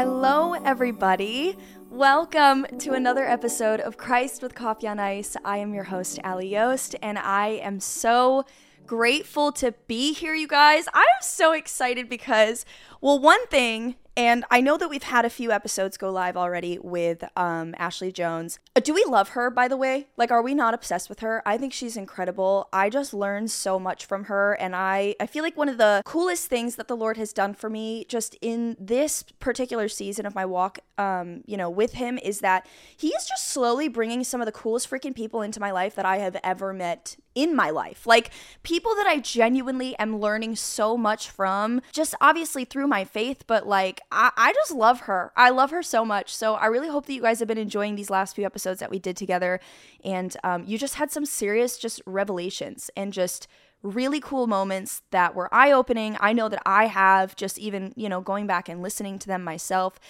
Hello, everybody. Welcome to another episode of Christ with Coffee on Ice. I am your host, Ally Yost, and I am so grateful to be here, you guys. I am so excited because, well, one thing and I know that we've had a few episodes go live already with um, Ashley Jones. Uh, do we love her, by the way? Like, are we not obsessed with her? I think she's incredible. I just learned so much from her. And I, I feel like one of the coolest things that the Lord has done for me just in this particular season of my walk, um, you know, with Him is that He is just slowly bringing some of the coolest freaking people into my life that I have ever met in my life. Like people that I genuinely am learning so much from, just obviously through my faith, but like I, I just love her. I love her so much. So I really hope that you guys have been enjoying these last few episodes that we did together. And um, you just had some serious just revelations and just really cool moments that were eye opening. I know that I have just even, you know, going back and listening to them myself.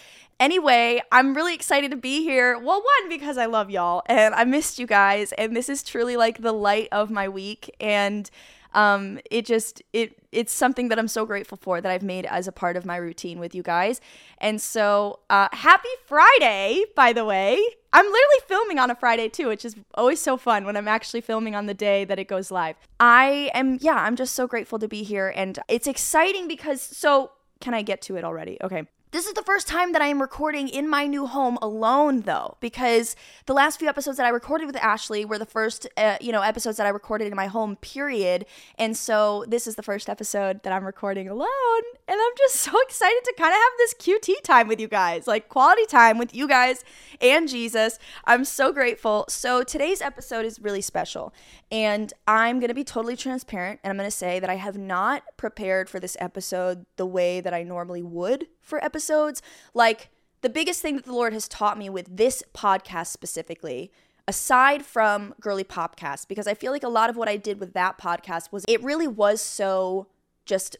Anyway, I'm really excited to be here. Well, one, because I love y'all and I missed you guys. And this is truly like the light of my week. And um, it just it it's something that I'm so grateful for that I've made as a part of my routine with you guys. And so, uh, happy Friday, by the way. I'm literally filming on a Friday too, which is always so fun when I'm actually filming on the day that it goes live. I am, yeah, I'm just so grateful to be here. And it's exciting because, so can I get to it already? Okay. This is the first time that I am recording in my new home alone, though, because the last few episodes that I recorded with Ashley were the first, uh, you know, episodes that I recorded in my home, period. And so this is the first episode that I'm recording alone, and I'm just so excited to kind of have this QT time with you guys, like quality time with you guys and Jesus. I'm so grateful. So today's episode is really special, and I'm gonna be totally transparent, and I'm gonna say that I have not prepared for this episode the way that I normally would for episodes. Like, the biggest thing that the Lord has taught me with this podcast specifically, aside from Girly Popcast, because I feel like a lot of what I did with that podcast was it really was so just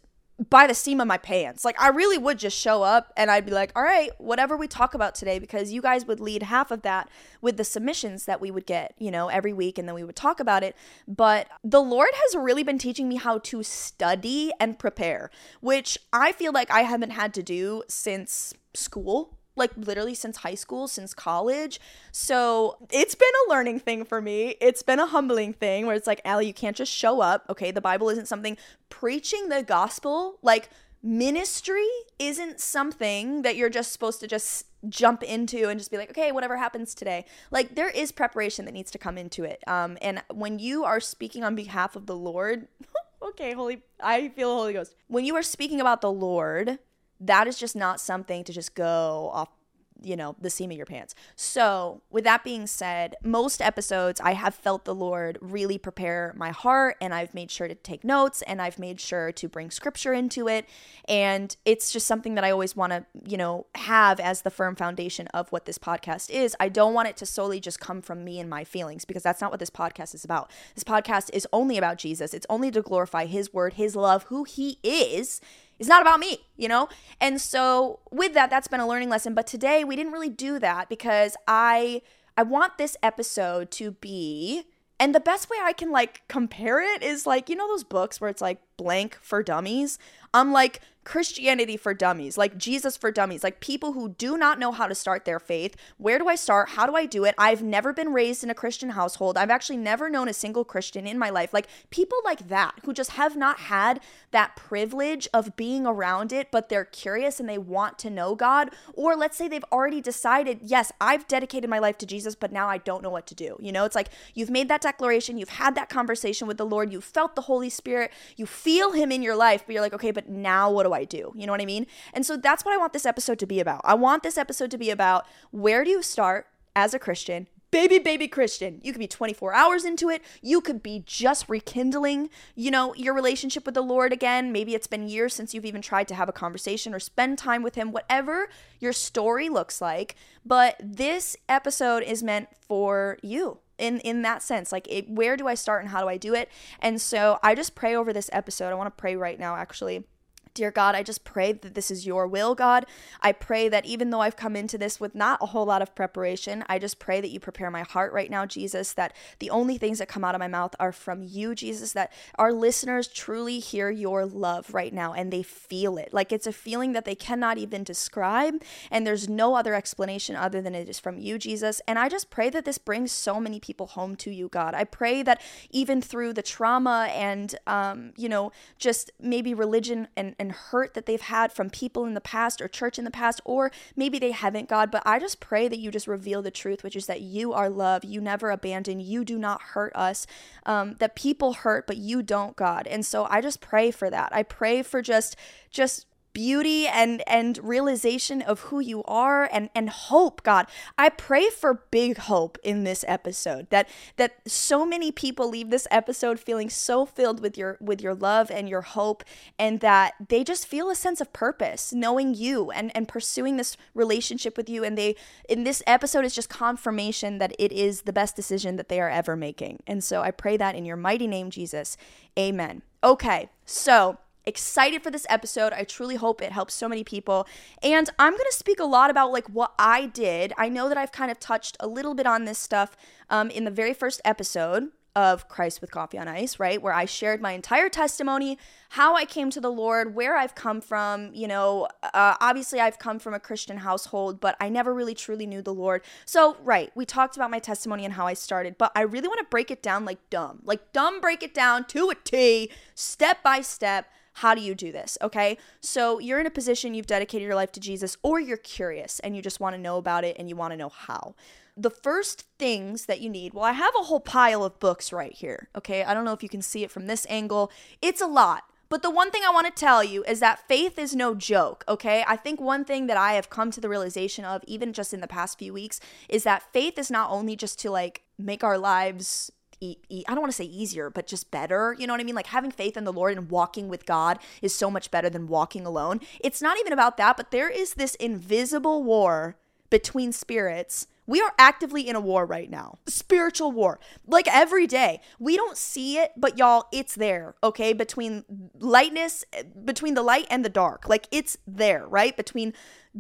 by the seam of my pants. Like I really would just show up and I'd be like, "All right, whatever we talk about today because you guys would lead half of that with the submissions that we would get, you know, every week and then we would talk about it." But the Lord has really been teaching me how to study and prepare, which I feel like I haven't had to do since school like literally since high school, since college. So it's been a learning thing for me. It's been a humbling thing where it's like, Ally, you can't just show up. Okay, the Bible isn't something preaching the gospel, like ministry isn't something that you're just supposed to just jump into and just be like okay whatever happens today like there is preparation that needs to come into it um and when you are speaking on behalf of the lord okay holy i feel the holy ghost when you are speaking about the lord that is just not something to just go off you know, the seam of your pants. So, with that being said, most episodes I have felt the Lord really prepare my heart and I've made sure to take notes and I've made sure to bring scripture into it. And it's just something that I always want to, you know, have as the firm foundation of what this podcast is. I don't want it to solely just come from me and my feelings because that's not what this podcast is about. This podcast is only about Jesus, it's only to glorify His word, His love, who He is it's not about me, you know? And so with that, that's been a learning lesson. But today we didn't really do that because I I want this episode to be and the best way I can like compare it is like, you know, those books where it's like blank for dummies? I'm like, Christianity for dummies, like Jesus for dummies, like people who do not know how to start their faith. Where do I start? How do I do it? I've never been raised in a Christian household. I've actually never known a single Christian in my life. Like people like that who just have not had that privilege of being around it, but they're curious and they want to know God. Or let's say they've already decided, yes, I've dedicated my life to Jesus, but now I don't know what to do. You know, it's like you've made that declaration, you've had that conversation with the Lord, you felt the Holy Spirit, you feel Him in your life, but you're like, okay, but now what do I do? You know what I mean? And so that's what I want this episode to be about. I want this episode to be about where do you start as a Christian? Baby, baby Christian. You could be 24 hours into it. You could be just rekindling, you know, your relationship with the Lord again. Maybe it's been years since you've even tried to have a conversation or spend time with Him, whatever your story looks like. But this episode is meant for you in in that sense like it, where do i start and how do i do it and so i just pray over this episode i want to pray right now actually Dear God, I just pray that this is your will, God. I pray that even though I've come into this with not a whole lot of preparation, I just pray that you prepare my heart right now, Jesus, that the only things that come out of my mouth are from you, Jesus, that our listeners truly hear your love right now and they feel it. Like it's a feeling that they cannot even describe, and there's no other explanation other than it is from you, Jesus. And I just pray that this brings so many people home to you, God. I pray that even through the trauma and, um, you know, just maybe religion and, and and hurt that they've had from people in the past or church in the past, or maybe they haven't, God. But I just pray that you just reveal the truth, which is that you are love. You never abandon. You do not hurt us. Um, that people hurt, but you don't, God. And so I just pray for that. I pray for just, just beauty and and realization of who you are and and hope god. I pray for big hope in this episode that that so many people leave this episode feeling so filled with your with your love and your hope and that they just feel a sense of purpose knowing you and and pursuing this relationship with you. And they in this episode is just confirmation that it is the best decision that they are ever making. And so i pray that in your mighty name jesus. Amen. Okay so excited for this episode. I truly hope it helps so many people. And I'm going to speak a lot about like what I did. I know that I've kind of touched a little bit on this stuff um, in the very first episode of Christ with Coffee on Ice, right? Where I shared my entire testimony, how I came to the Lord, where I've come from. You know, uh, obviously I've come from a Christian household, but I never really truly knew the Lord. So, right, we talked about my testimony and how I started, but I really want to break it down like dumb, like dumb, break it down to a T, step by step how do you do this? Okay. So you're in a position, you've dedicated your life to Jesus, or you're curious and you just want to know about it and you want to know how. The first things that you need, well, I have a whole pile of books right here. Okay. I don't know if you can see it from this angle. It's a lot. But the one thing I want to tell you is that faith is no joke, okay? I think one thing that I have come to the realization of, even just in the past few weeks, is that faith is not only just to like make our lives e- e- I don't want to say easier, but just better. You know what I mean? Like having faith in the Lord and walking with God is so much better than walking alone. It's not even about that, but there is this invisible war between spirits. We are actively in a war right now. Spiritual war. Like every day. We don't see it, but y'all, it's there, okay? Between lightness, between the light and the dark. Like it's there, right? Between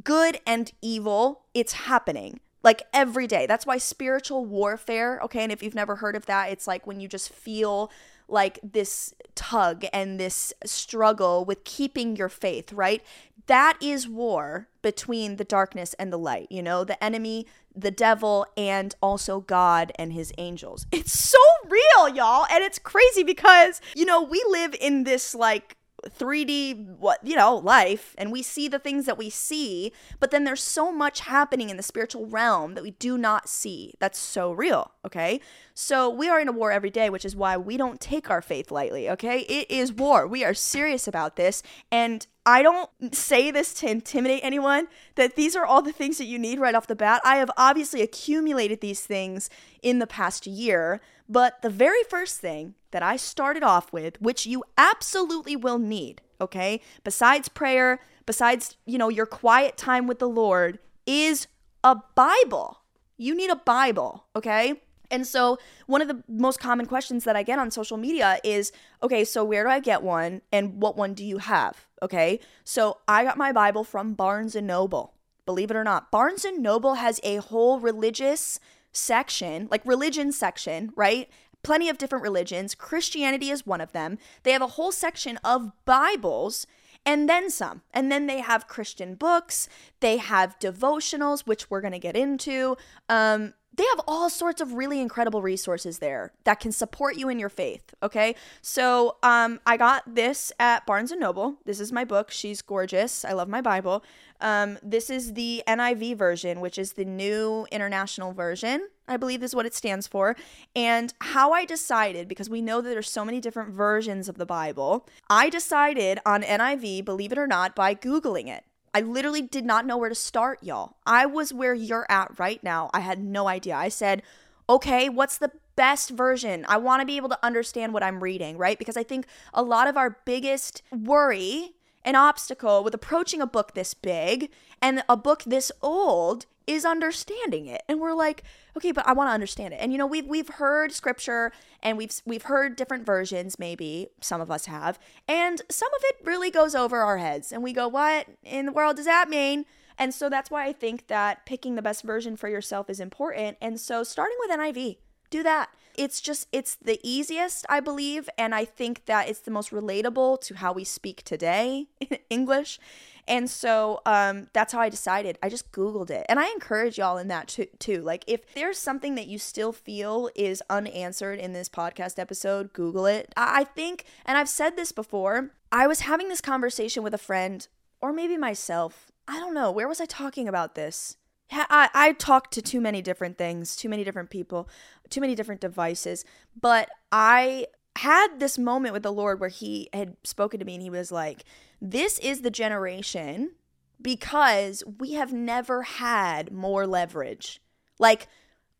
good and evil, it's happening like every day. That's why spiritual warfare, okay, and if you've never heard of that, it's like when you just feel like this tug and this struggle with keeping your faith, right? That is war between the darkness and the light, you know, the enemy, the devil, and also God and his angels. It's so real, y'all. And it's crazy because, you know, we live in this like 3D what you know life and we see the things that we see but then there's so much happening in the spiritual realm that we do not see. That's so real okay? So we are in a war every day which is why we don't take our faith lightly okay? It is war. We are serious about this and I don't say this to intimidate anyone, that these are all the things that you need right off the bat. I have obviously accumulated these things in the past year, but the very first thing that I started off with, which you absolutely will need, okay, besides prayer, besides, you know, your quiet time with the Lord, is a Bible. You need a Bible, okay? And so, one of the most common questions that I get on social media is okay, so where do I get one and what one do you have? Okay, so I got my Bible from Barnes and Noble. Believe it or not, Barnes and Noble has a whole religious section, like religion section, right? Plenty of different religions. Christianity is one of them. They have a whole section of Bibles and then some. And then they have Christian books, they have devotionals, which we're going to get into. Um, they have all sorts of really incredible resources there that can support you in your faith okay so um, i got this at barnes and noble this is my book she's gorgeous i love my bible um, this is the niv version which is the new international version i believe is what it stands for and how i decided because we know that there's so many different versions of the bible i decided on niv believe it or not by googling it I literally did not know where to start, y'all. I was where you're at right now. I had no idea. I said, okay, what's the best version? I want to be able to understand what I'm reading, right? Because I think a lot of our biggest worry and obstacle with approaching a book this big and a book this old is understanding it. And we're like, okay, but I want to understand it. And you know, we've we've heard scripture and we've we've heard different versions maybe, some of us have, and some of it really goes over our heads and we go, "What in the world does that mean?" And so that's why I think that picking the best version for yourself is important. And so starting with NIV, do that. It's just, it's the easiest, I believe. And I think that it's the most relatable to how we speak today in English. And so um, that's how I decided. I just Googled it. And I encourage y'all in that too, too. Like, if there's something that you still feel is unanswered in this podcast episode, Google it. I think, and I've said this before, I was having this conversation with a friend or maybe myself. I don't know. Where was I talking about this? I, I talked to too many different things, too many different people, too many different devices. But I had this moment with the Lord where He had spoken to me and He was like, This is the generation because we have never had more leverage. Like,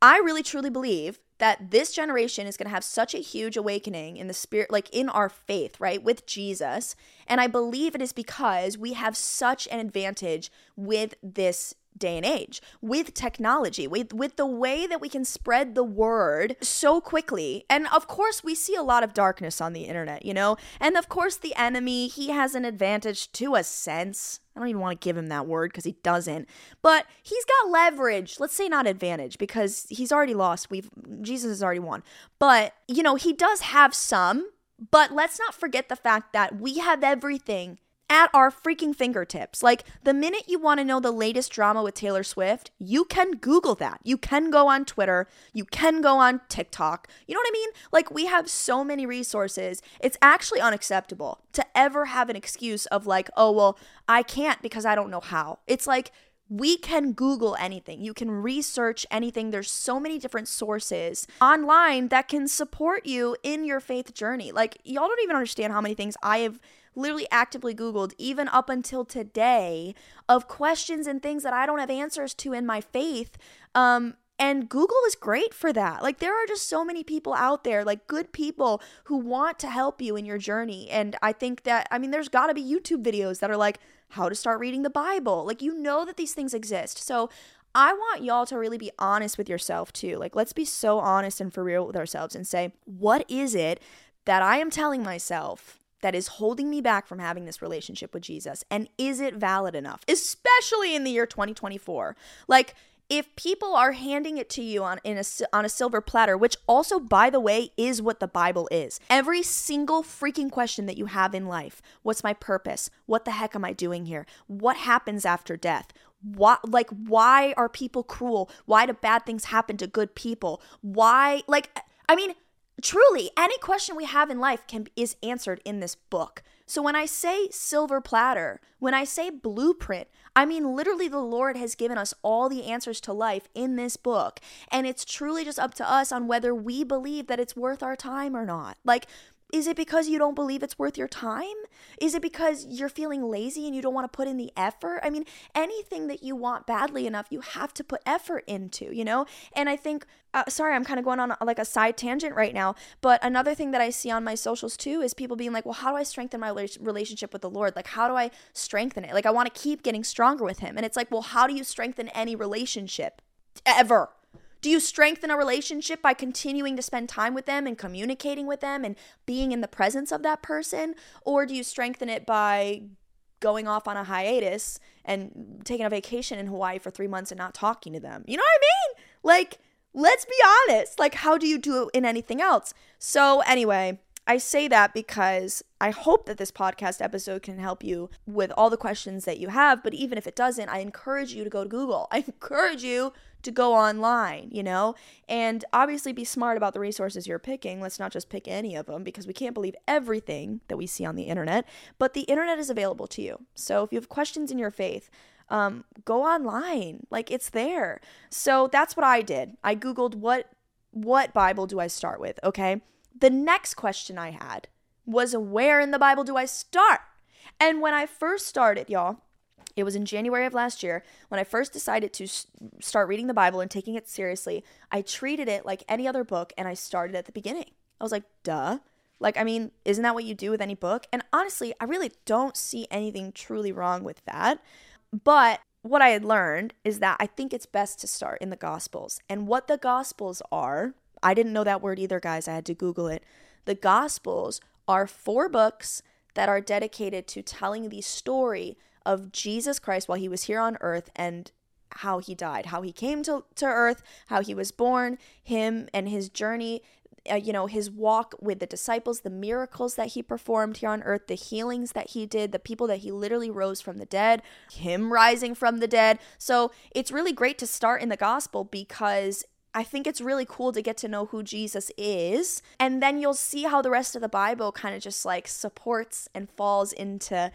I really truly believe that this generation is going to have such a huge awakening in the spirit, like in our faith, right, with Jesus. And I believe it is because we have such an advantage with this day and age with technology with with the way that we can spread the word so quickly and of course we see a lot of darkness on the internet you know and of course the enemy he has an advantage to a sense I don't even want to give him that word because he doesn't. But he's got leverage. Let's say not advantage because he's already lost. We've Jesus has already won. But, you know, he does have some, but let's not forget the fact that we have everything at our freaking fingertips. Like the minute you want to know the latest drama with Taylor Swift, you can Google that. You can go on Twitter, you can go on TikTok. You know what I mean? Like we have so many resources. It's actually unacceptable to ever have an excuse of like, oh, well, I can't because I don't know how. It's like, we can Google anything. You can research anything. There's so many different sources online that can support you in your faith journey. Like, y'all don't even understand how many things I have literally actively Googled, even up until today, of questions and things that I don't have answers to in my faith. Um, and Google is great for that. Like, there are just so many people out there, like good people who want to help you in your journey. And I think that, I mean, there's got to be YouTube videos that are like, how to start reading the Bible. Like, you know that these things exist. So, I want y'all to really be honest with yourself too. Like, let's be so honest and for real with ourselves and say, what is it that I am telling myself that is holding me back from having this relationship with Jesus? And is it valid enough? Especially in the year 2024. Like, if people are handing it to you on in a on a silver platter, which also by the way is what the Bible is. Every single freaking question that you have in life, what's my purpose? What the heck am I doing here? What happens after death? What like why are people cruel? Why do bad things happen to good people? Why like I mean truly any question we have in life can is answered in this book. So when i say silver platter when i say blueprint i mean literally the lord has given us all the answers to life in this book. And it's truly just up to us on whether we believe that it's worth our time or not. Like is it because you don't believe it's worth your time? Is it because you're feeling lazy and you don't want to put in the effort? I mean, anything that you want badly enough, you have to put effort into, you know? And I think, uh, sorry, I'm kind of going on like a side tangent right now, but another thing that I see on my socials too is people being like, well, how do I strengthen my relationship with the Lord? Like, how do I strengthen it? Like, I want to keep getting stronger with Him. And it's like, well, how do you strengthen any relationship ever? Do you strengthen a relationship by continuing to spend time with them and communicating with them and being in the presence of that person? Or do you strengthen it by going off on a hiatus and taking a vacation in Hawaii for three months and not talking to them? You know what I mean? Like, let's be honest. Like, how do you do it in anything else? So, anyway, I say that because I hope that this podcast episode can help you with all the questions that you have. But even if it doesn't, I encourage you to go to Google. I encourage you to go online, you know? And obviously be smart about the resources you're picking. Let's not just pick any of them because we can't believe everything that we see on the internet, but the internet is available to you. So if you have questions in your faith, um, go online. Like it's there. So that's what I did. I Googled what what Bible do I start with? Okay. The next question I had was where in the Bible do I start? And when I first started, y'all, it was in January of last year when I first decided to start reading the Bible and taking it seriously. I treated it like any other book and I started at the beginning. I was like, duh. Like, I mean, isn't that what you do with any book? And honestly, I really don't see anything truly wrong with that. But what I had learned is that I think it's best to start in the Gospels. And what the Gospels are, I didn't know that word either, guys. I had to Google it. The Gospels are four books that are dedicated to telling the story of Jesus Christ while he was here on earth and how he died, how he came to, to earth, how he was born, him and his journey uh, you know, his walk with the disciples, the miracles that he performed here on earth, the healings that he did, the people that he literally rose from the dead, him rising from the dead. So it's really great to start in the gospel because I think it's really cool to get to know who Jesus is. And then you'll see how the rest of the Bible kind of just like supports and falls into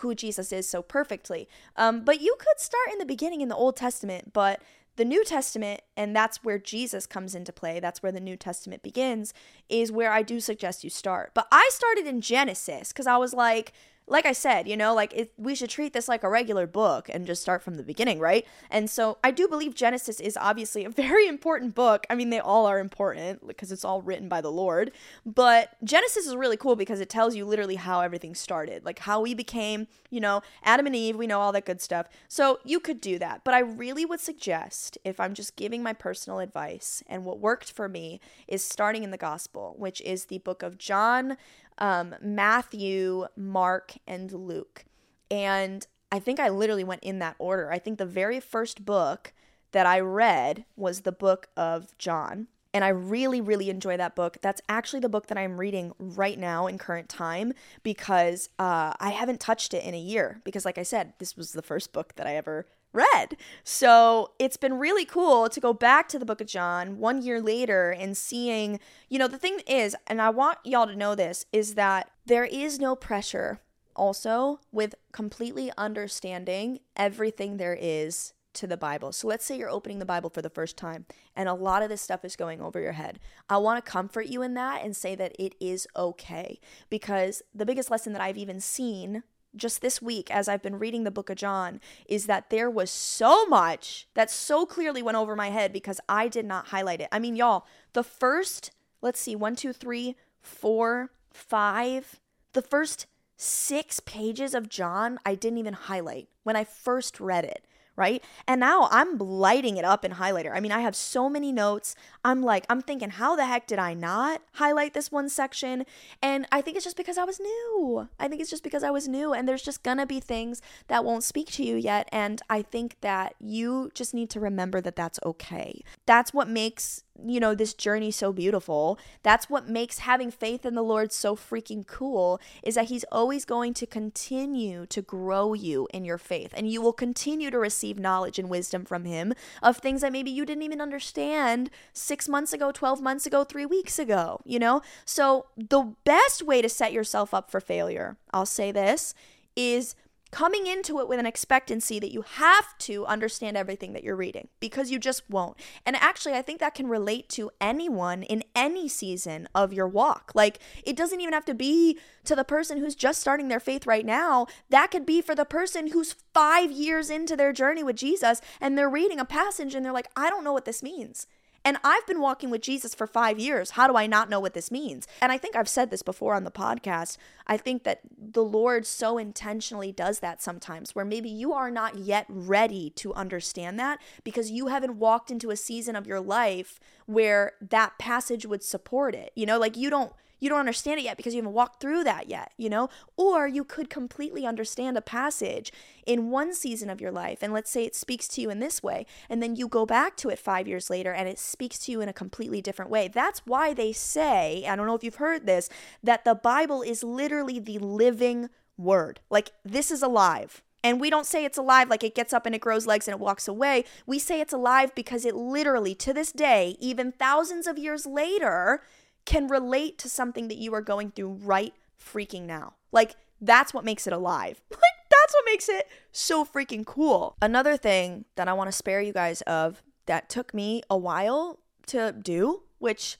who Jesus is so perfectly. Um, but you could start in the beginning in the Old Testament, but the New Testament, and that's where Jesus comes into play, that's where the New Testament begins, is where I do suggest you start. But I started in Genesis because I was like, like I said, you know, like it, we should treat this like a regular book and just start from the beginning, right? And so I do believe Genesis is obviously a very important book. I mean, they all are important because it's all written by the Lord. But Genesis is really cool because it tells you literally how everything started, like how we became, you know, Adam and Eve, we know all that good stuff. So you could do that. But I really would suggest, if I'm just giving my personal advice, and what worked for me is starting in the gospel, which is the book of John um, Matthew, Mark, and Luke. And I think I literally went in that order. I think the very first book that I read was the book of John. And I really, really enjoy that book. That's actually the book that I'm reading right now in current time because uh, I haven't touched it in a year. Because, like I said, this was the first book that I ever read. So it's been really cool to go back to the book of John one year later and seeing, you know, the thing is, and I want y'all to know this, is that there is no pressure also with completely understanding everything there is to the Bible. So let's say you're opening the Bible for the first time and a lot of this stuff is going over your head. I want to comfort you in that and say that it is okay because the biggest lesson that I've even seen just this week as I've been reading the book of John is that there was so much that so clearly went over my head because I did not highlight it. I mean, y'all, the first, let's see, one, two, three, four, five, the first six pages of John, I didn't even highlight when I first read it right? And now I'm lighting it up in highlighter. I mean, I have so many notes. I'm like, I'm thinking, how the heck did I not highlight this one section? And I think it's just because I was new. I think it's just because I was new, and there's just gonna be things that won't speak to you yet. And I think that you just need to remember that that's okay. That's what makes you know, this journey so beautiful. That's what makes having faith in the Lord so freaking cool is that he's always going to continue to grow you in your faith and you will continue to receive knowledge and wisdom from him of things that maybe you didn't even understand 6 months ago, 12 months ago, 3 weeks ago, you know? So the best way to set yourself up for failure, I'll say this, is coming into it with an expectancy that you have to understand everything that you're reading because you just won't. And actually, I think that can relate to anyone in any season of your walk. Like, it doesn't even have to be to the person who's just starting their faith right now. That could be for the person who's five years into their journey with Jesus and they're reading a passage and they're like, I don't know what this means. And I've been walking with Jesus for five years. How do I not know what this means? And I think I've said this before on the podcast. I think that the Lord so intentionally does that sometimes, where maybe you are not yet ready to understand that because you haven't walked into a season of your life where that passage would support it. You know, like you don't you don't understand it yet because you haven't walked through that yet, you know? Or you could completely understand a passage in one season of your life, and let's say it speaks to you in this way, and then you go back to it five years later and it speaks to you in a completely different way. That's why they say, I don't know if you've heard this, that the Bible is literally the living word. Like, this is alive. And we don't say it's alive like it gets up and it grows legs and it walks away. We say it's alive because it literally, to this day, even thousands of years later, can relate to something that you are going through right freaking now. Like, that's what makes it alive. Like, that's what makes it so freaking cool. Another thing that I want to spare you guys of that took me a while to do, which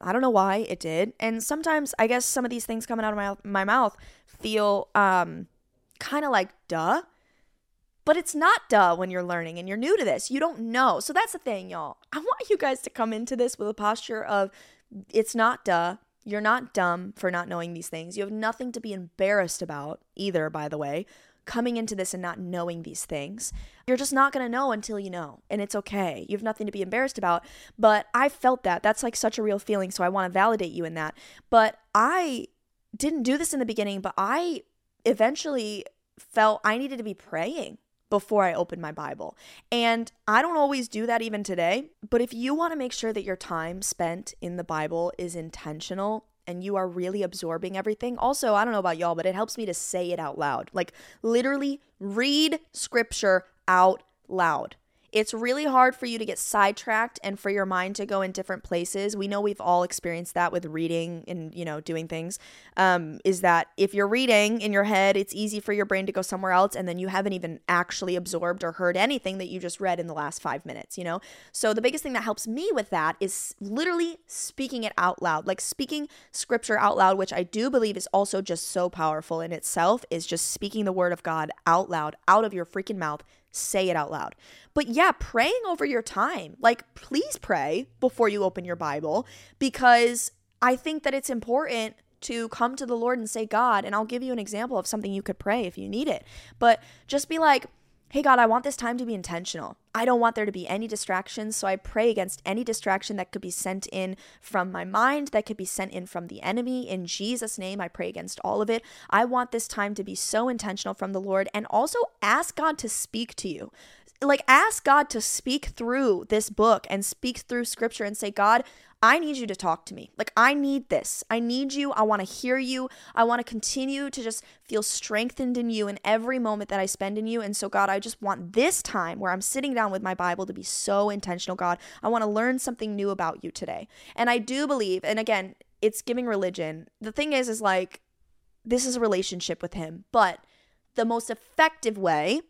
I don't know why it did. And sometimes I guess some of these things coming out of my, my mouth feel um, kind of like duh. But it's not duh when you're learning and you're new to this. You don't know. So that's the thing, y'all. I want you guys to come into this with a posture of it's not duh. You're not dumb for not knowing these things. You have nothing to be embarrassed about either, by the way. coming into this and not knowing these things. You're just not going to know until you know, and it's okay. You have nothing to be embarrassed about. But I felt that. That's like such a real feeling, so I want to validate you in that. But I didn't do this in the beginning, but I eventually felt I needed to be praying before I open my Bible. And I don't always do that even today, but if you want to make sure that your time spent in the Bible is intentional and you are really absorbing everything, also, I don't know about y'all, but it helps me to say it out loud. Like literally read scripture out loud. It's really hard for you to get sidetracked and for your mind to go in different places. We know we've all experienced that with reading and, you know, doing things. Um, is that if you're reading in your head, it's easy for your brain to go somewhere else and then you haven't even actually absorbed or heard anything that you just read in the last five minutes, you know? So the biggest thing that helps me with that is literally speaking it out loud, like speaking scripture out loud, which I do believe is also just so powerful in itself, is just speaking the word of God out loud, out of your freaking mouth say it out loud. But yeah, praying over your time. Like, please pray before you open your Bible because I think that it's important to come to the Lord and say, God, and I'll give you an example of something you could pray if you need it. But just be like, hey, God, I want this time to be intentional. I don't want there to be any distractions. So I pray against any distraction that could be sent in from my mind, that could be sent in from the enemy. In Jesus' name, I pray against all of it. I want this time to be so intentional from the Lord and also ask God to speak to you like ask God to speak through this book and speak through scripture and say, God, I need you to talk to me. Like, I need this. I need you. I want to hear you. I want to continue to just feel strengthened in you in every moment that I spend in you. And so, God, I just want this time where I'm sitting down with my Bible to be so intentional, God. I want to learn something new about you today. And I do believe, and again, it's giving religion. The thing is, is like, this is a relationship with Him. But the most effective way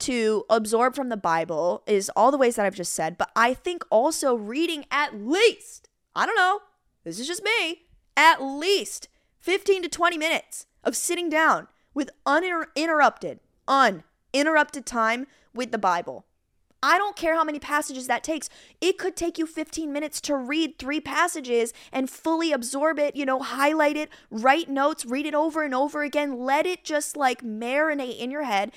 to absorb from the Bible is all the ways that I've just said, but I think also reading at least, I don't know, this is just me, at least 15 to 20 minutes of sitting down with uninterrupted, uninterrupted time with the Bible. I don't care how many passages that takes. It could take you 15 minutes to read three passages and fully absorb it, you know, highlight it, write notes, read it over and over again. Let it just like marinate in your head.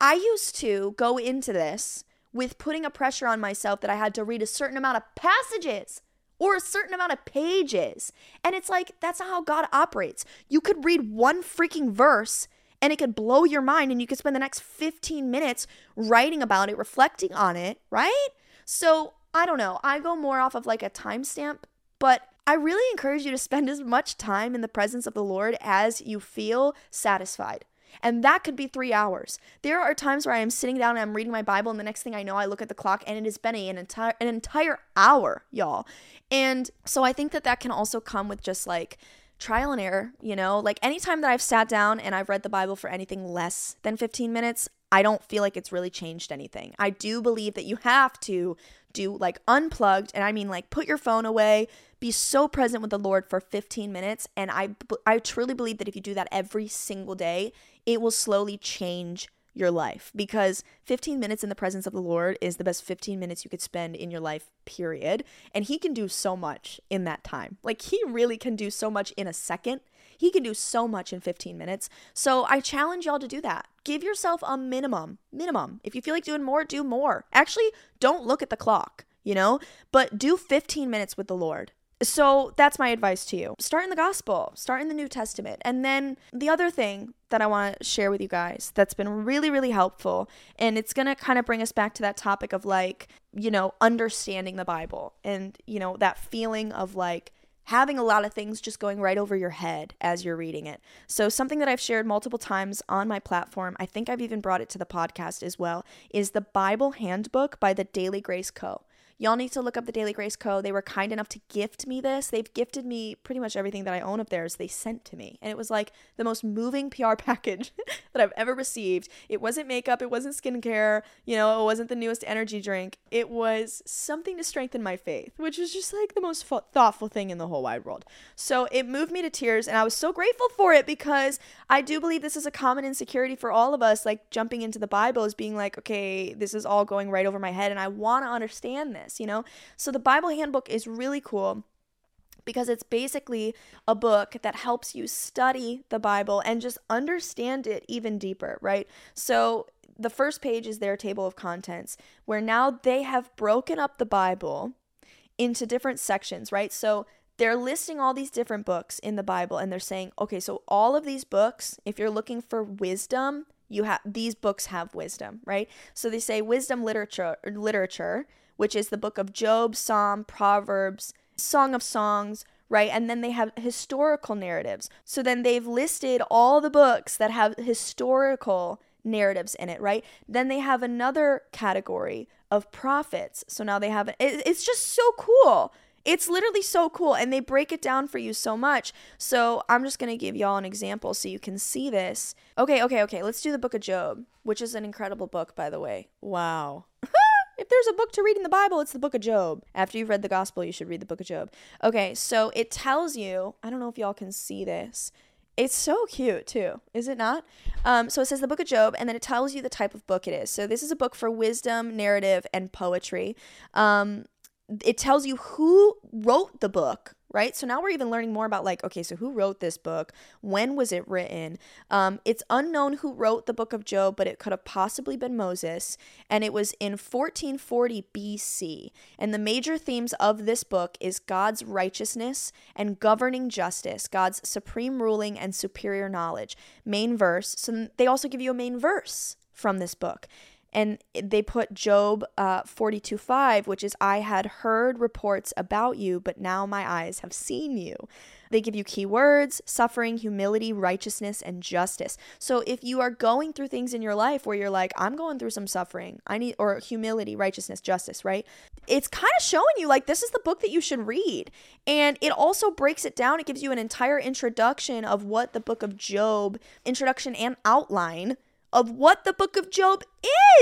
I used to go into this with putting a pressure on myself that I had to read a certain amount of passages or a certain amount of pages. And it's like, that's not how God operates. You could read one freaking verse and it could blow your mind and you could spend the next 15 minutes writing about it, reflecting on it, right? So I don't know. I go more off of like a timestamp, but I really encourage you to spend as much time in the presence of the Lord as you feel satisfied. And that could be three hours. There are times where I am sitting down and I'm reading my Bible, and the next thing I know, I look at the clock and it has been an entire an entire hour, y'all. And so I think that that can also come with just like trial and error, you know? Like anytime that I've sat down and I've read the Bible for anything less than 15 minutes, I don't feel like it's really changed anything. I do believe that you have to do like unplugged and I mean like put your phone away, be so present with the Lord for 15 minutes and I I truly believe that if you do that every single day, it will slowly change your life because 15 minutes in the presence of the Lord is the best 15 minutes you could spend in your life, period. And He can do so much in that time. Like, He really can do so much in a second. He can do so much in 15 minutes. So I challenge y'all to do that. Give yourself a minimum, minimum. If you feel like doing more, do more. Actually, don't look at the clock, you know, but do 15 minutes with the Lord. So that's my advice to you. Start in the gospel, start in the New Testament. And then the other thing that I want to share with you guys that's been really, really helpful, and it's going to kind of bring us back to that topic of like, you know, understanding the Bible and, you know, that feeling of like, having a lot of things just going right over your head as you're reading it. So, something that I've shared multiple times on my platform, I think I've even brought it to the podcast as well, is the Bible Handbook by the Daily Grace Co. Y'all need to look up the Daily Grace Co. They were kind enough to gift me this. They've gifted me pretty much everything that I own of theirs. They sent to me. And it was like the most moving PR package that I've ever received. It wasn't makeup, it wasn't skincare, you know, it wasn't the newest energy drink. It was something to strengthen my faith, which was just like the most thoughtful thing in the whole wide world. So it moved me to tears and I was so grateful for it because I do believe this is a common insecurity for all of us like jumping into the Bible is being like, okay, this is all going right over my head and I want to understand this this, you know? So the Bible handbook is really cool. because it's basically a book that helps you study the Bible and just understand it even deeper, right? So the first page is their table of contents, where now they have broken up the Bible into different sections, right? So they're listing all these different books in the Bible and they're saying, okay, so all of these books, if you're looking for wisdom, you have these books have wisdom, right? So they say wisdom literature literature, which is the book of Job, Psalm, Proverbs, Song of Songs, right? And then they have historical narratives. So then they've listed all the books that have historical narratives in it, right? Then they have another category of prophets. So now they have it, it's just so cool. It's literally so cool and they break it down for you so much. So I'm just going to give y'all an example so you can see this. Okay, okay, okay. Let's do the book of Job, which is an incredible book, by the way. Wow. If there's a book to read in the Bible, it's the book of Job. After you've read the gospel, you should read the book of Job. Okay, so it tells you, I don't know if y'all can see this. It's so cute too, is it not? Um, so it says the book of Job, and then it tells you the type of book it is. So this is a book for wisdom, narrative, and poetry. Um, it tells you who wrote the book right? So now we're even learning more about like okay so who wrote this book? When was it written? Um, it's unknown who wrote the book of job but it could have possibly been moses and it was in 1440 bc and the major themes of this book is god's righteousness and governing justice god's supreme ruling and superior knowledge. Main verse so they also give you a main verse from this book and they put Job uh, 42 5, which is, I had heard reports about you, but now my eyes have seen you. They give you keywords suffering, humility, righteousness, and justice. So if you are going through things in your life where you're like, I'm going through some suffering, I need, or humility, righteousness, justice, right? It's kind of showing you like this is the book that you should read. And it also breaks it down. It gives you an entire introduction of what the book of Job, introduction and outline of what the book of Job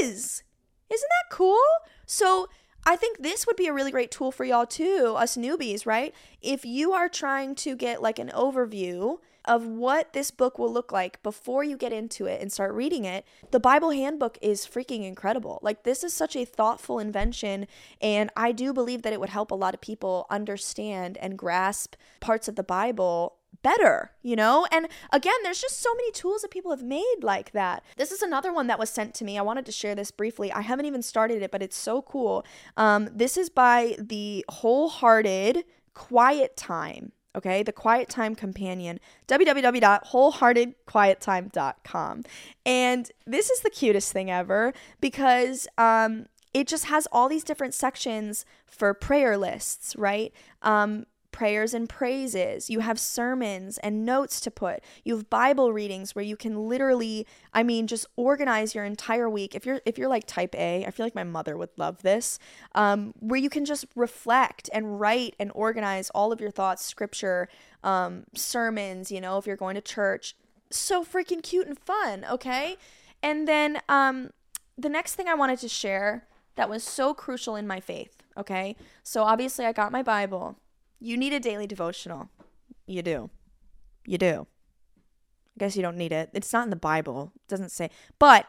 is. Isn't that cool? So, I think this would be a really great tool for y'all too, us newbies, right? If you are trying to get like an overview of what this book will look like before you get into it and start reading it, the Bible handbook is freaking incredible. Like, this is such a thoughtful invention, and I do believe that it would help a lot of people understand and grasp parts of the Bible better, you know? And again, there's just so many tools that people have made like that. This is another one that was sent to me. I wanted to share this briefly. I haven't even started it, but it's so cool. Um, this is by the Wholehearted Quiet Time. Okay, the Quiet Time Companion, www.wholeheartedquiettime.com. And this is the cutest thing ever because um, it just has all these different sections for prayer lists, right? Um, prayers and praises. You have sermons and notes to put. You have Bible readings where you can literally, I mean, just organize your entire week. If you're if you're like type A, I feel like my mother would love this. Um, where you can just reflect and write and organize all of your thoughts, scripture, um, sermons. You know, if you're going to church, so freaking cute and fun. Okay, and then um, the next thing I wanted to share that was so crucial in my faith. Okay, so obviously I got my Bible. You need a daily devotional. You do. You do. I guess you don't need it. It's not in the Bible. It doesn't say. But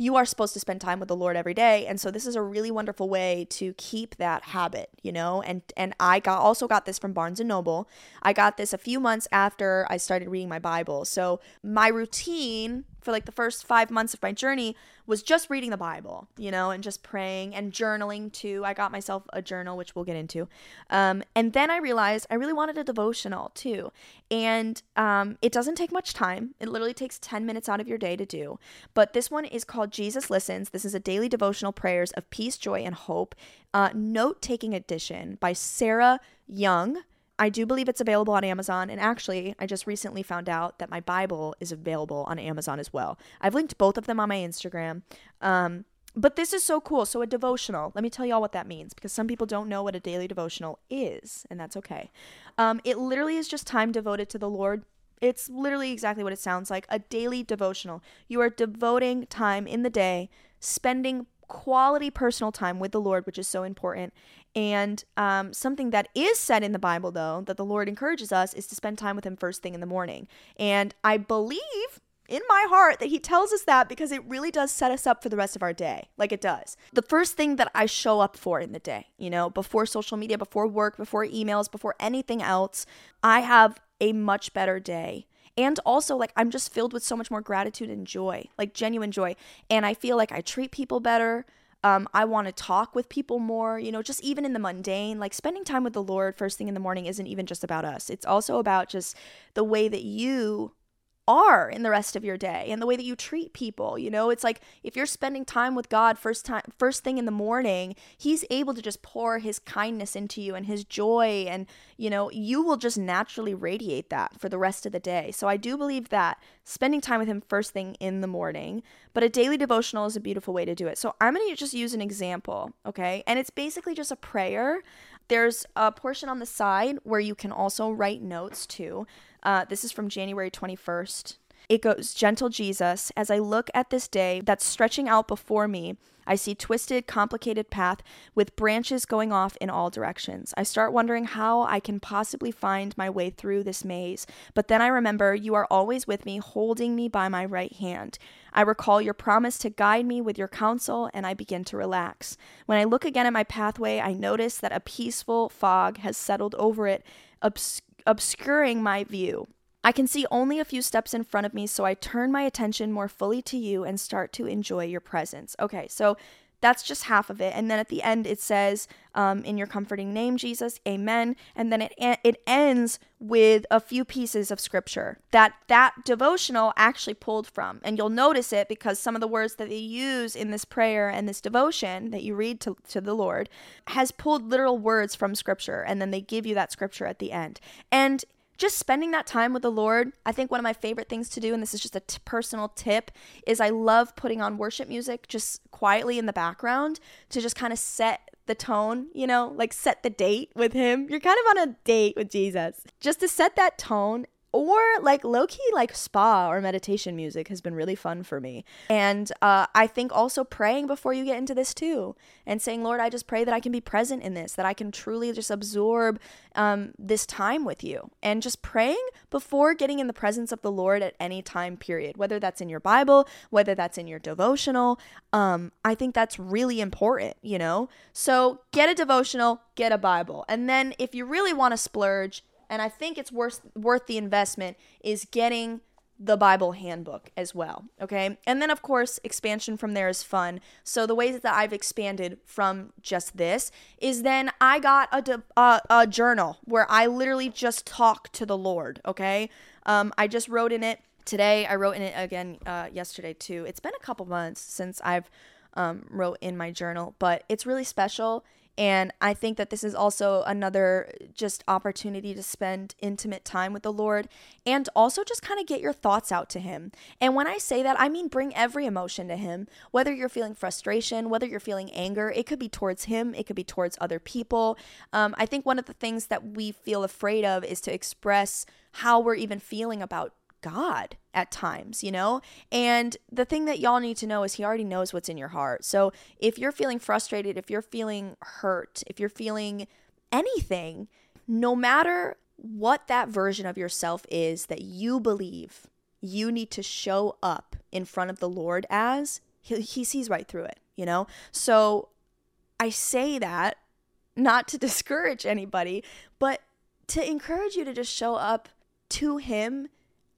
you are supposed to spend time with the Lord every day. And so this is a really wonderful way to keep that habit, you know? And and I got also got this from Barnes and Noble. I got this a few months after I started reading my Bible. So my routine for like the first 5 months of my journey was just reading the Bible, you know, and just praying and journaling too. I got myself a journal, which we'll get into. Um, and then I realized I really wanted a devotional too. And um, it doesn't take much time, it literally takes 10 minutes out of your day to do. But this one is called Jesus Listens. This is a daily devotional prayers of peace, joy, and hope. Uh, Note taking edition by Sarah Young. I do believe it's available on Amazon. And actually, I just recently found out that my Bible is available on Amazon as well. I've linked both of them on my Instagram. Um, but this is so cool. So, a devotional, let me tell y'all what that means because some people don't know what a daily devotional is, and that's okay. Um, it literally is just time devoted to the Lord. It's literally exactly what it sounds like a daily devotional. You are devoting time in the day, spending quality personal time with the Lord, which is so important. And um, something that is said in the Bible, though, that the Lord encourages us is to spend time with Him first thing in the morning. And I believe in my heart that he tells us that because it really does set us up for the rest of our day. Like it does. The first thing that I show up for in the day, you know, before social media, before work, before emails, before anything else, I have a much better day. And also, like, I'm just filled with so much more gratitude and joy, like genuine joy. And I feel like I treat people better. Um, I want to talk with people more, you know, just even in the mundane, like spending time with the Lord first thing in the morning isn't even just about us. It's also about just the way that you are in the rest of your day and the way that you treat people you know? It's like if you're spending time with god first time first thing in the morning he's able to just pour his kindness into you and his joy and you know you will just naturally radiate that for the rest of the day. So i do believe that spending time with him first thing in the morning but a daily devotional is a beautiful way to do it. So i'm going to just use an example okay? And it's basically just a prayer. There's a portion on the side where you can also write notes too uh, this is from January 21st. It goes, Gentle Jesus, as I look at this day that's stretching out before me, I see twisted, complicated path with branches going off in all directions. I start wondering how I can possibly find my way through this maze, but then I remember you are always with me, holding me by my right hand. I recall your promise to guide me with your counsel, and I begin to relax. When I look again at my pathway, I notice that a peaceful fog has settled over it, obs- obscuring my view. I can see only a few steps in front of me, so I turn my attention more fully to you and start to enjoy your presence. Okay, so that's just half of it. And then at the end, it says, um, "In your comforting name, Jesus, Amen." And then it it ends with a few pieces of scripture that that devotional actually pulled from, and you'll notice it because some of the words that they use in this prayer and this devotion that you read to to the Lord has pulled literal words from scripture, and then they give you that scripture at the end. And just spending that time with the Lord. I think one of my favorite things to do, and this is just a t- personal tip, is I love putting on worship music just quietly in the background to just kind of set the tone, you know, like set the date with Him. You're kind of on a date with Jesus. Just to set that tone or like low key like spa or meditation music has been really fun for me. And uh, I think also praying before you get into this too, and saying, Lord, I just pray that I can be present in this, that I can truly just absorb um, this time with you, and just praying before getting in the presence of the Lord at any time period, whether that's in your Bible, whether that's in your devotional. Um, I think that's really important, you know. So get a devotional, get a Bible, and then if you really want to splurge and I think it's worth worth the investment is getting the Bible handbook as well. Okay. And then, of course, expansion from there is fun. So, the ways that I've expanded from just this is then I got a, a, a journal where I literally just talk to the Lord. Okay. Um, I just wrote in it today. I wrote in it again uh, yesterday, too. It's been a couple months since I've um, wrote in my journal, but it's really special. And I think that this is also another just opportunity to spend intimate time with the Lord and also just kind of get your thoughts out to Him. And when I say that, I mean bring every emotion to Him, whether you're feeling frustration, whether you're feeling anger, it could be towards Him, it could be towards other people. Um, I think one of the things that we feel afraid of is to express how we're even feeling about God at times, you know? And the thing that y'all need to know is He already knows what's in your heart. So if you're feeling frustrated, if you're feeling hurt, if you're feeling anything, no matter what that version of yourself is that you believe you need to show up in front of the Lord as, He, he sees right through it, you know? So I say that not to discourage anybody, but to encourage you to just show up to Him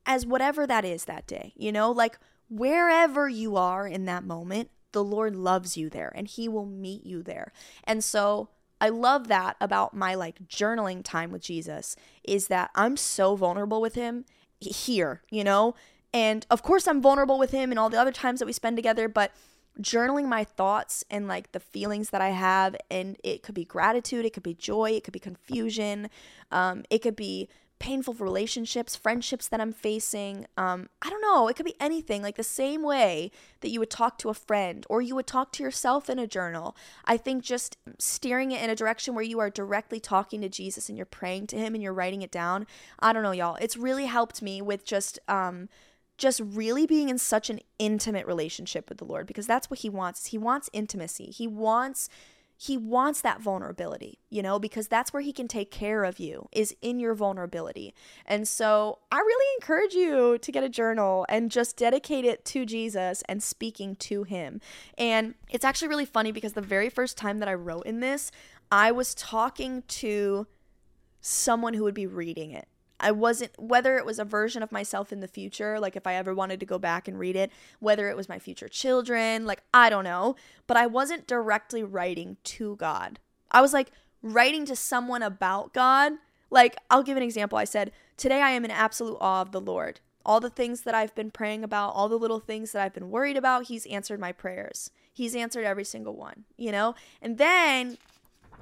as whatever that is that day, you know, like wherever you are in that moment, the Lord loves you there and He will meet you there. And so I love that about my like journaling time with Jesus is that I'm so vulnerable with Him here, you know? And of course, I'm vulnerable with Him and all the other times that we spend together, but journaling my thoughts and like the feelings that I have, and it could be gratitude, it could be joy, it could be confusion, um, it could be painful relationships, friendships that I'm facing. Um, I don't know. It could be anything. Like the same way that you would talk to a friend or you would talk to yourself in a journal. I think just steering it in a direction where you are directly talking to Jesus and you're praying to Him and you're writing it down. I don't know, y'all. It's really helped me with just. Um, just really being in such an intimate relationship with the Lord because that's what he wants. He wants intimacy. He wants he wants that vulnerability, you know, because that's where he can take care of you, is in your vulnerability. And so I really encourage you to get a journal and just dedicate it to Jesus and speaking to him. And it's actually really funny because the very first time that I wrote in this, I was talking to someone who would be reading it. I wasn't, whether it was a version of myself in the future, like if I ever wanted to go back and read it, whether it was my future children, like I don't know, but I wasn't directly writing to God. I was like writing to someone about God. Like, I'll give an example. I said, Today I am in absolute awe of the Lord. All the things that I've been praying about, all the little things that I've been worried about, He's answered my prayers. He's answered every single one, you know? And then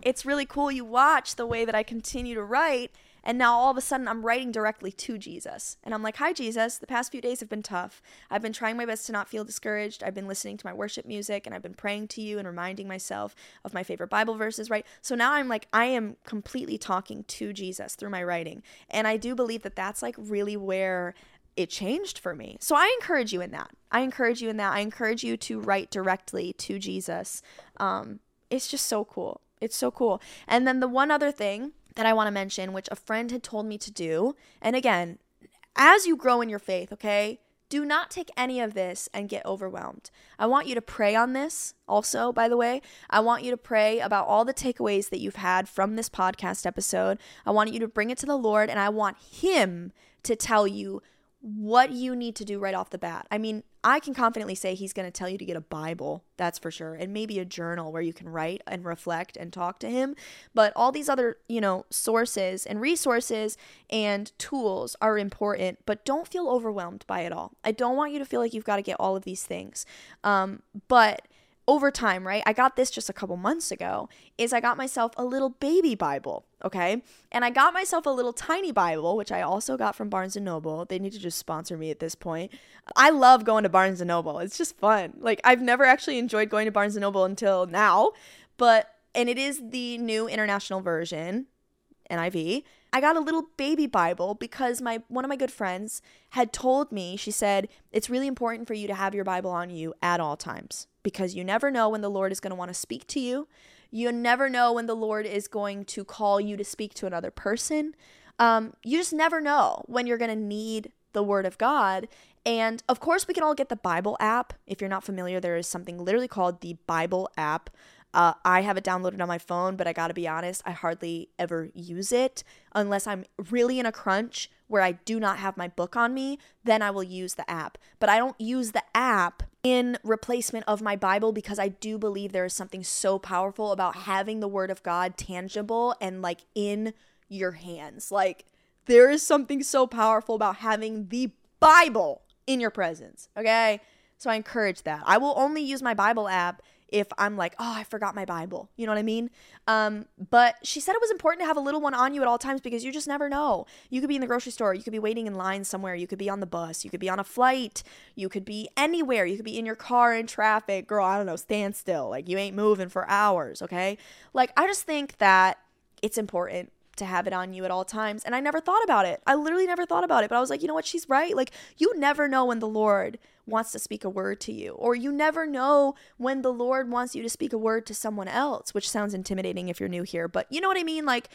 it's really cool. You watch the way that I continue to write and now all of a sudden, I'm writing directly to Jesus. And I'm like, Hi, Jesus. The past few days have been tough. I've been trying my best to not feel discouraged. I've been listening to my worship music and I've been praying to you and reminding myself of my favorite Bible verses, right? So now I'm like, I am completely talking to Jesus through my writing. And I do believe that that's like really where it changed for me. So I encourage you in that. I encourage you in that. I encourage you to write directly to Jesus. Um, it's just so cool. It's so cool. And then the one other thing that I want to mention, which a friend had told me to do. And again, as you grow in your faith, okay, do not take any of this and get overwhelmed. I want you to pray on this also, by the way. I want you to pray about all the takeaways that you've had from this podcast episode. I want you to bring it to the Lord, and I want Him to tell you what you need to do right off the bat. I mean, I can confidently say he's going to tell you to get a Bible, that's for sure, and maybe a journal where you can write and reflect and talk to him. But all these other, you know, sources and resources and tools are important, but don't feel overwhelmed by it all. I don't want you to feel like you've got to get all of these things. Um, but over time, right? I got this just a couple months ago, is I got myself a little baby Bible, okay? And I got myself a little tiny Bible, which I also got from Barnes Noble. They need to just sponsor me at this point. I love going to Barnes and Noble. It's just fun. Like I've never actually enjoyed going to Barnes Noble until now, but and it is the new international version, NIV. I got a little baby Bible because my one of my good friends had told me, she said, it's really important for you to have your Bible on you at all times because you never know when the Lord is going to want to speak to you. You never know when the Lord is going to call you to speak to another person. Um, you just never know when you're going to need the Word of God. And of course, we can all get the Bible app. If you're not familiar, there is something literally called the Bible app. Uh, I have it downloaded on my phone, but I gotta be honest, I hardly ever use it unless I'm really in a crunch where I do not have my book on me. Then I will use the app. But I don't use the app in replacement of my Bible because I do believe there is something so powerful about having the Word of God tangible and like in your hands. Like, there is something so powerful about having the Bible in your presence, okay? So I encourage that. I will only use my Bible app if I'm like, oh, I forgot my Bible. You know what I mean? Um, but she said it was important to have a little one on you at all times because you just never know. You could be in the grocery store, you could be waiting in line somewhere, you could be on the bus, you could be on a flight, you could be anywhere, you could be in your car in traffic. Girl, I don't know, stand still. Like you ain't moving for hours, okay? Like I just think that it's important to have it on you at all times. And I never thought about it. I literally never thought about it. But I was like, you know what? She's right. Like, you never know when the Lord wants to speak a word to you, or you never know when the Lord wants you to speak a word to someone else, which sounds intimidating if you're new here. But you know what I mean? Like,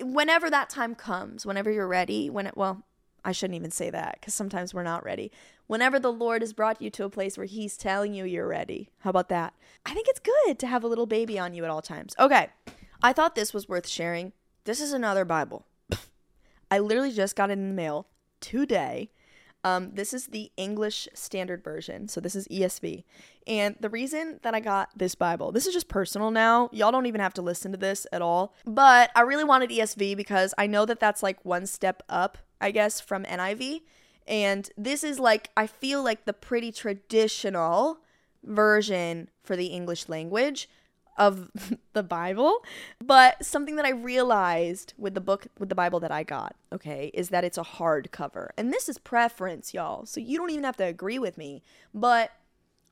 whenever that time comes, whenever you're ready, when it, well, I shouldn't even say that because sometimes we're not ready. Whenever the Lord has brought you to a place where He's telling you you're ready, how about that? I think it's good to have a little baby on you at all times. Okay, I thought this was worth sharing this is another Bible. I literally just got it in the mail today. Um, this is the English Standard Version, so this is ESV. And the reason that I got this Bible, this is just personal now. Y'all don't even have to listen to this at all. But I really wanted ESV because I know that that's like one step up, I guess, from NIV. And this is like, I feel like the pretty traditional version for the English language of the Bible, but something that I realized with the book with the Bible that I got, okay, is that it's a hardcover. And this is preference, y'all. So you don't even have to agree with me, but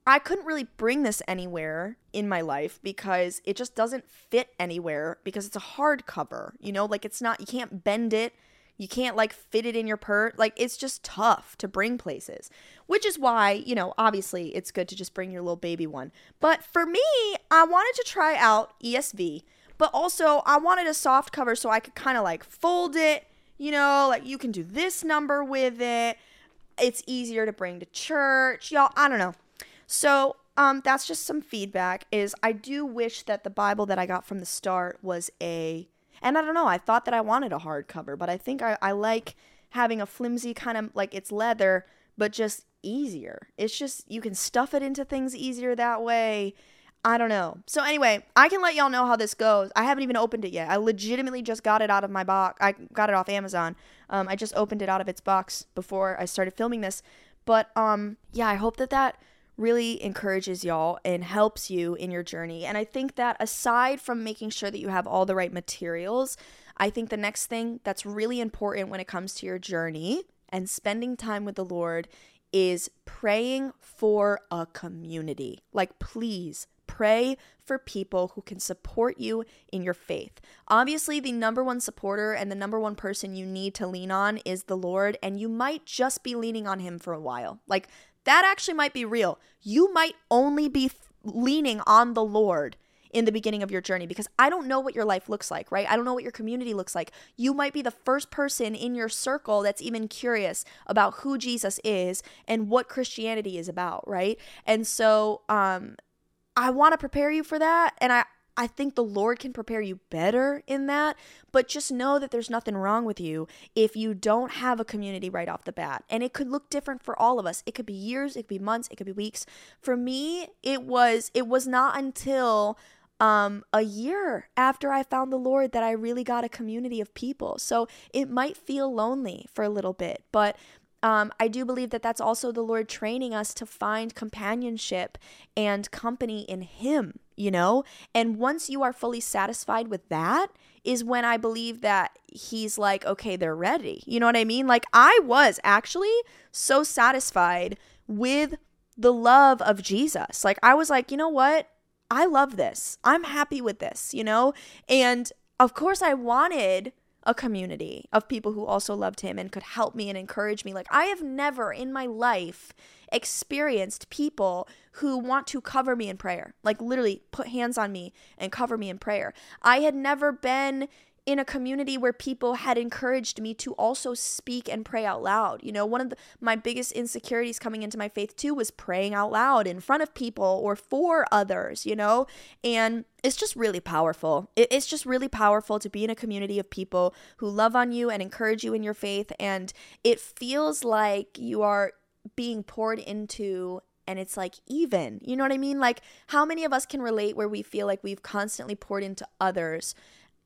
I couldn't really bring this anywhere in my life because it just doesn't fit anywhere because it's a hardcover. You know, like it's not you can't bend it. You can't like fit it in your purse. Like it's just tough to bring places, which is why, you know, obviously it's good to just bring your little baby one. But for me, I wanted to try out ESV, but also I wanted a soft cover so I could kind of like fold it, you know, like you can do this number with it. It's easier to bring to church. Y'all, I don't know. So, um that's just some feedback is I do wish that the Bible that I got from the start was a and I don't know, I thought that I wanted a hardcover, but I think I, I like having a flimsy kind of like it's leather, but just easier. It's just, you can stuff it into things easier that way. I don't know. So anyway, I can let y'all know how this goes. I haven't even opened it yet. I legitimately just got it out of my box. I got it off Amazon. Um, I just opened it out of its box before I started filming this. But um, yeah, I hope that that really encourages y'all and helps you in your journey. And I think that aside from making sure that you have all the right materials, I think the next thing that's really important when it comes to your journey and spending time with the Lord is praying for a community. Like, please pray for people who can support you in your faith. Obviously, the number one supporter and the number one person you need to lean on is the Lord, and you might just be leaning on Him for a while. Like, that actually might be real. You might only be leaning on the Lord in the beginning of your journey because I don't know what your life looks like, right? I don't know what your community looks like. You might be the first person in your circle that's even curious about who Jesus is and what Christianity is about, right? And so um I want to prepare you for that and I I think the Lord can prepare you better in that, but just know that there's nothing wrong with you if you don't have a community right off the bat. And it could look different for all of us. It could be years, it could be months, it could be weeks. For me, it was it was not until um, a year after I found the Lord that I really got a community of people. So it might feel lonely for a little bit, but um, I do believe that that's also the Lord training us to find companionship and company in Him, you know? And once you are fully satisfied with that, is when I believe that He's like, okay, they're ready. You know what I mean? Like, I was actually so satisfied with the love of Jesus. Like, I was like, you know what? I love this. I'm happy with this, you know? And of course, I wanted a community of people who also loved him and could help me and encourage me. Like, I have never in my life experienced people who want to cover me in prayer, like, literally put hands on me and cover me in prayer. I had never been in a community where people had encouraged me to also speak and pray out loud. You know, one of the, my biggest insecurities coming into my faith too was praying out loud in front of people or for others, you know? And it's just really powerful. It, it's just really powerful to be in a community of people who love on you and encourage you in your faith. And it feels like you are being poured into and it's like even. You know what I mean? Like, how many of us can relate where we feel like we've constantly poured into others?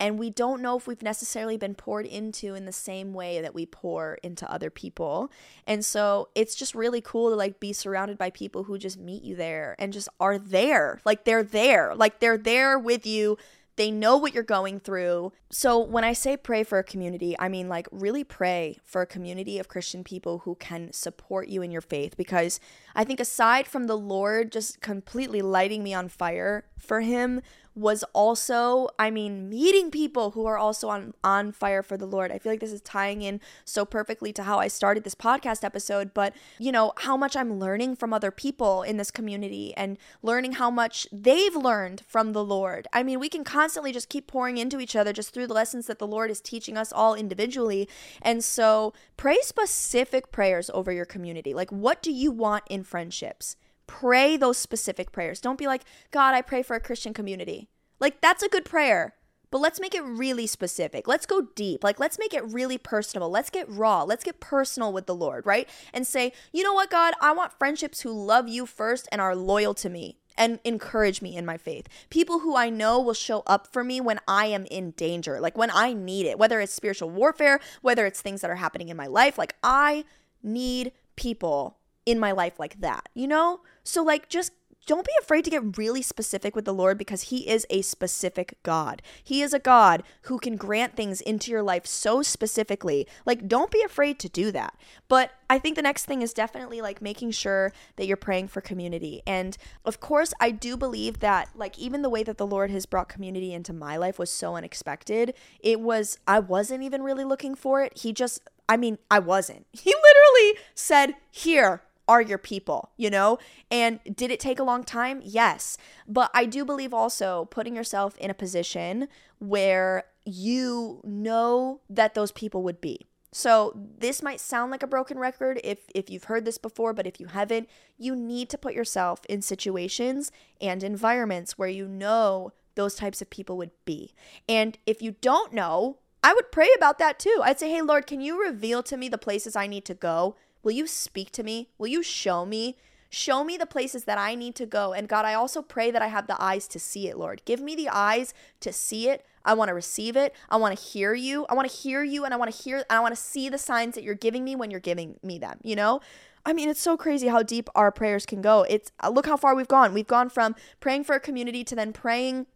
And we don't know if we've necessarily been poured into in the same way that we pour into other people. And so it's just really cool to like be surrounded by people who just meet you there and just are there. Like they're there. Like they're there with you. They know what you're going through. So when I say pray for a community, I mean like really pray for a community of Christian people who can support you in your faith because I think aside from the Lord just completely lighting me on fire for him was also, I mean, meeting people who are also on on fire for the Lord. I feel like this is tying in so perfectly to how I started this podcast episode, but you know, how much I'm learning from other people in this community and learning how much they've learned from the Lord. I mean, we can constantly just keep pouring into each other just through the lessons that the Lord is teaching us all individually. And so, pray specific prayers over your community. Like what do you want in friendships? Pray those specific prayers. Don't be like, God, I pray for a Christian community. Like, that's a good prayer, but let's make it really specific. Let's go deep. Like, let's make it really personable. Let's get raw. Let's get personal with the Lord, right? And say, you know what, God, I want friendships who love you first and are loyal to me and encourage me in my faith. People who I know will show up for me when I am in danger, like when I need it, whether it's spiritual warfare, whether it's things that are happening in my life. Like, I need people in my life like that, you know? So, like, just don't be afraid to get really specific with the Lord because He is a specific God. He is a God who can grant things into your life so specifically. Like, don't be afraid to do that. But I think the next thing is definitely like making sure that you're praying for community. And of course, I do believe that, like, even the way that the Lord has brought community into my life was so unexpected. It was, I wasn't even really looking for it. He just, I mean, I wasn't. He literally said, Here, are your people, you know? And did it take a long time? Yes. But I do believe also putting yourself in a position where you know that those people would be. So this might sound like a broken record if if you've heard this before, but if you haven't, you need to put yourself in situations and environments where you know those types of people would be. And if you don't know, I would pray about that too. I'd say, "Hey Lord, can you reveal to me the places I need to go Will you speak to me? Will you show me? Show me the places that I need to go. And God, I also pray that I have the eyes to see it, Lord. Give me the eyes to see it. I want to receive it. I want to hear you. I want to hear you and I want to hear I want to see the signs that you're giving me when you're giving me them, you know? I mean, it's so crazy how deep our prayers can go. It's uh, look how far we've gone. We've gone from praying for a community to then praying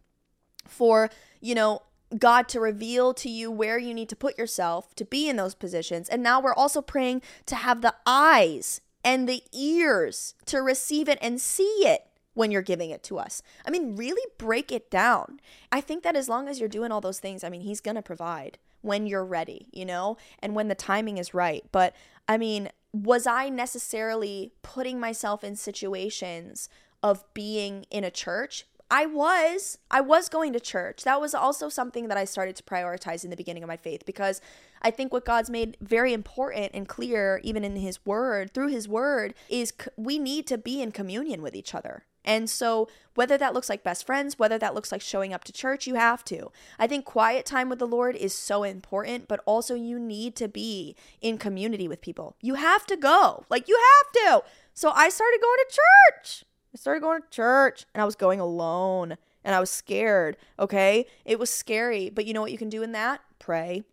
for, you know, God to reveal to you where you need to put yourself to be in those positions. And now we're also praying to have the eyes and the ears to receive it and see it when you're giving it to us. I mean, really break it down. I think that as long as you're doing all those things, I mean, He's going to provide when you're ready, you know, and when the timing is right. But I mean, was I necessarily putting myself in situations of being in a church? I was I was going to church. That was also something that I started to prioritize in the beginning of my faith because I think what God's made very important and clear even in his word, through his word is we need to be in communion with each other. And so, whether that looks like best friends, whether that looks like showing up to church, you have to. I think quiet time with the Lord is so important, but also you need to be in community with people. You have to go. Like, you have to. So, I started going to church. I started going to church and I was going alone and I was scared. Okay. It was scary. But you know what you can do in that? Pray.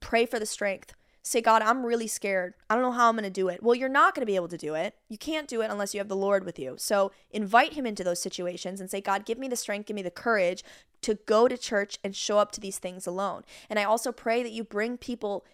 Pray for the strength. Say, God, I'm really scared. I don't know how I'm going to do it. Well, you're not going to be able to do it. You can't do it unless you have the Lord with you. So invite Him into those situations and say, God, give me the strength, give me the courage to go to church and show up to these things alone. And I also pray that you bring people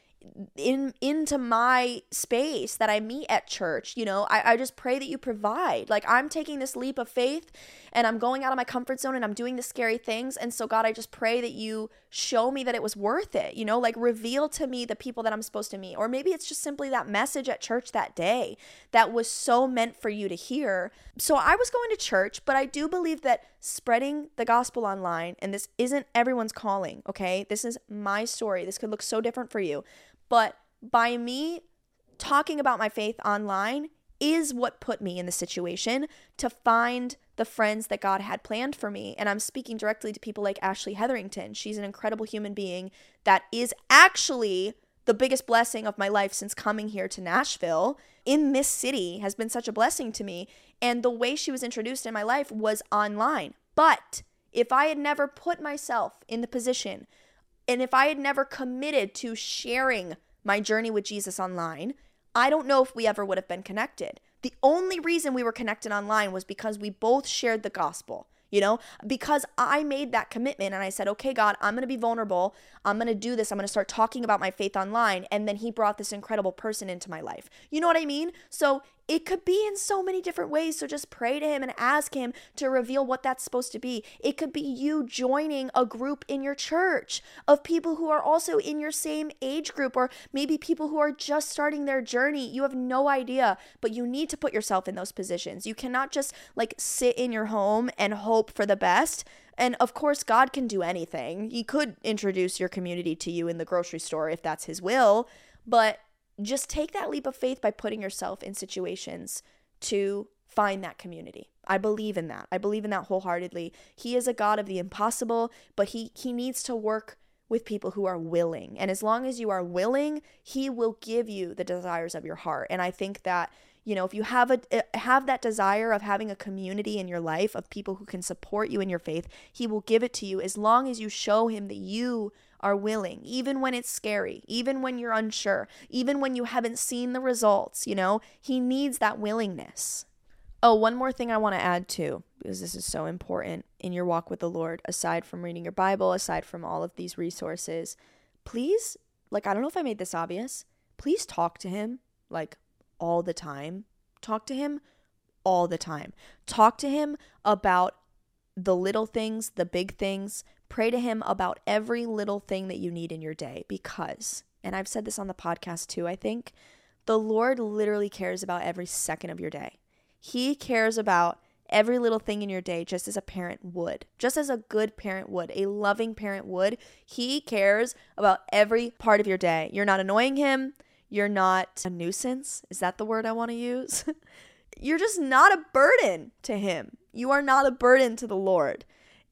in into my space that I meet at church. You know, I, I just pray that you provide. Like I'm taking this leap of faith and I'm going out of my comfort zone and I'm doing the scary things. And so God, I just pray that you show me that it was worth it. You know, like reveal to me the people that I'm supposed to meet. Or maybe it's just simply that message at church that day that was so meant for you to hear. So I was going to church, but I do believe that spreading the gospel online, and this isn't everyone's calling, okay? This is my story. This could look so different for you but by me talking about my faith online is what put me in the situation to find the friends that God had planned for me. And I'm speaking directly to people like Ashley Hetherington. She's an incredible human being that is actually the biggest blessing of my life since coming here to Nashville in this city has been such a blessing to me. And the way she was introduced in my life was online. But if I had never put myself in the position and if I had never committed to sharing my journey with Jesus online, I don't know if we ever would have been connected. The only reason we were connected online was because we both shared the gospel you know, because I made that commitment and I said, okay, God, I'm going to be vulnerable. I'm going to do this. I'm going to start talking about my faith online. And then He brought this incredible person into my life. You know what I mean? So it could be in so many different ways. So just pray to Him and ask Him to reveal what that's supposed to be. It could be you joining a group in your church of people who are also in your same age group, or maybe people who are just starting their journey. You have no idea, but you need to put yourself in those positions. You cannot just like sit in your home and hope for the best. And of course, God can do anything. He could introduce your community to you in the grocery store if that's His will, but just take that leap of faith by putting yourself in situations to find that community. I believe in that. I believe in that wholeheartedly. He is a God of the impossible, but he he needs to work with people who are willing. And as long as you are willing, he will give you the desires of your heart. And I think that you know if you have a eh, have that desire of having a community in your life of people who can support you in your faith he will give it to you as long as you show him that you are willing, even when it's scary, even when you're unsure, even when you haven't seen the results, you know, he needs that willingness. Oh, one more thing I want to add too, because this is so important in your walk with the Lord, aside from reading your Bible, aside from all of these resources, please, like, I don't know if I made this obvious, please talk to Him, like, all the time. Talk to Him all the time. Talk to Him about the little things, the big things. Pray to Him about every little thing that you need in your day because, and I've said this on the podcast too, I think, the Lord literally cares about every second of your day. He cares about every little thing in your day just as a parent would, just as a good parent would, a loving parent would. He cares about every part of your day. You're not annoying him. You're not a nuisance. Is that the word I want to use? You're just not a burden to him. You are not a burden to the Lord.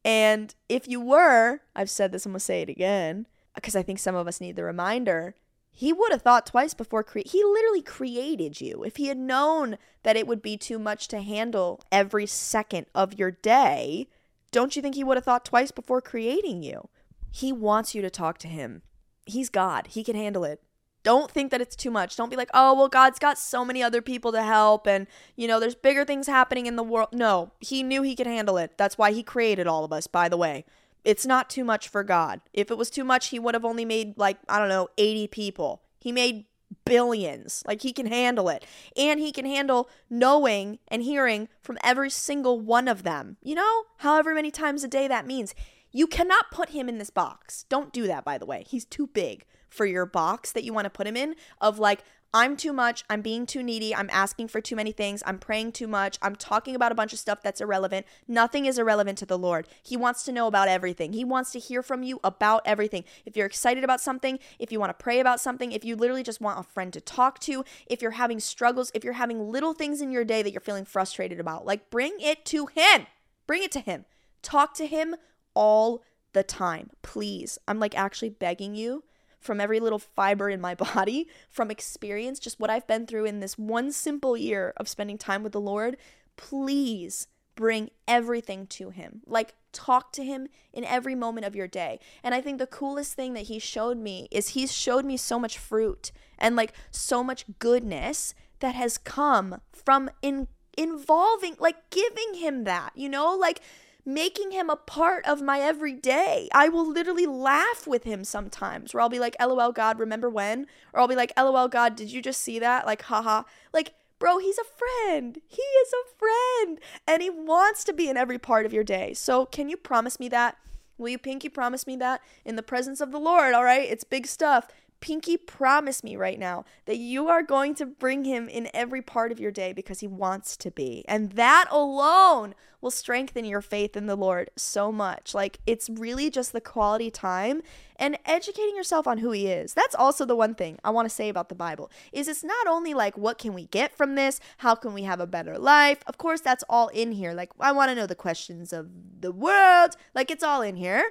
And if you were, I've said this, I'm to say it again, because I think some of us need the reminder he would have thought twice before cre- he literally created you. If he had known that it would be too much to handle every second of your day don't you think he would have thought twice before creating you? He wants you to talk to him. He's god. He can handle it don't think that it's too much don't be like oh well god's got so many other people to help and you know there's bigger things happening in the world no he knew he could handle it that's why he created all of us by the way it's not too much for God. If it was too much, he would have only made like, I don't know, 80 people. He made billions. Like he can handle it. And he can handle knowing and hearing from every single one of them. You know, however many times a day that means. You cannot put him in this box. Don't do that, by the way. He's too big for your box that you want to put him in of like, I'm too much. I'm being too needy. I'm asking for too many things. I'm praying too much. I'm talking about a bunch of stuff that's irrelevant. Nothing is irrelevant to the Lord. He wants to know about everything. He wants to hear from you about everything. If you're excited about something, if you want to pray about something, if you literally just want a friend to talk to, if you're having struggles, if you're having little things in your day that you're feeling frustrated about, like bring it to Him. Bring it to Him. Talk to Him all the time. Please. I'm like actually begging you from every little fiber in my body, from experience, just what I've been through in this one simple year of spending time with the Lord, please bring everything to Him. Like, talk to Him in every moment of your day. And I think the coolest thing that He showed me is He's showed me so much fruit and like so much goodness that has come from in involving like giving him that you know like making him a part of my everyday. I will literally laugh with him sometimes where I'll be like, LOL, God, remember when? Or I'll be like, LOL, God, did you just see that? Like, haha. Like, bro, he's a friend. He is a friend. And he wants to be in every part of your day. So, can you promise me that? Will you pinky promise me that in the presence of the Lord? All right, it's big stuff. Pinky, promise me right now that you are going to bring him in every part of your day because he wants to be. And that alone will strengthen your faith in the Lord so much. Like it's really just the quality time and educating yourself on who he is. That's also the one thing I want to say about the Bible. Is it's not only like what can we get from this? How can we have a better life? Of course that's all in here. Like I want to know the questions of the world. Like it's all in here.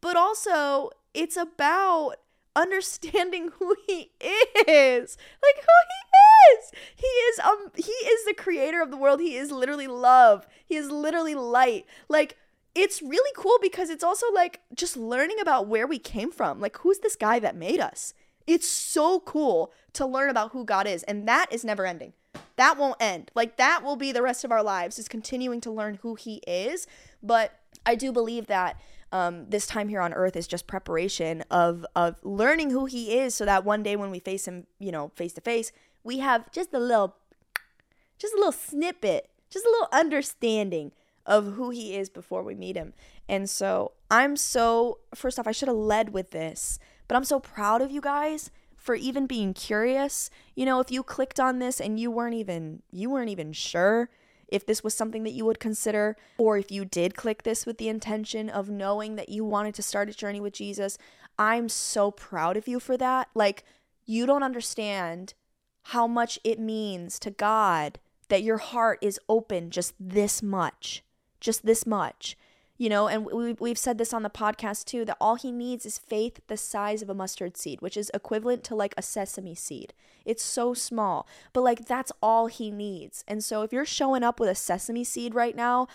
But also it's about understanding who he is. Like who he is. He is um he is the creator of the world. He is literally love. He is literally light. Like it's really cool because it's also like just learning about where we came from. Like who's this guy that made us? It's so cool to learn about who god is and that is never ending. That won't end. Like that will be the rest of our lives is continuing to learn who he is. But i do believe that um, this time here on earth is just preparation of of learning who he is so that one day when we face him you know face to face we have just a little just a little snippet just a little understanding of who he is before we meet him. And so i'm so first off i should have led with this but i'm so proud of you guys for even being curious. You know if you clicked on this and you weren't even you weren't even sure if this was something that you would consider, or if you did click this with the intention of knowing that you wanted to start a journey with Jesus. I'm so proud of you for that. Like, you don't understand how much it means to God that your heart is open just this much, just this much you know and we, we've said this on the podcast too that all he needs is faith the size of a mustard seed which is equivalent to like a sesame seed. It's so small but like that's all he needs. And so if you're showing up with a sesame seed right now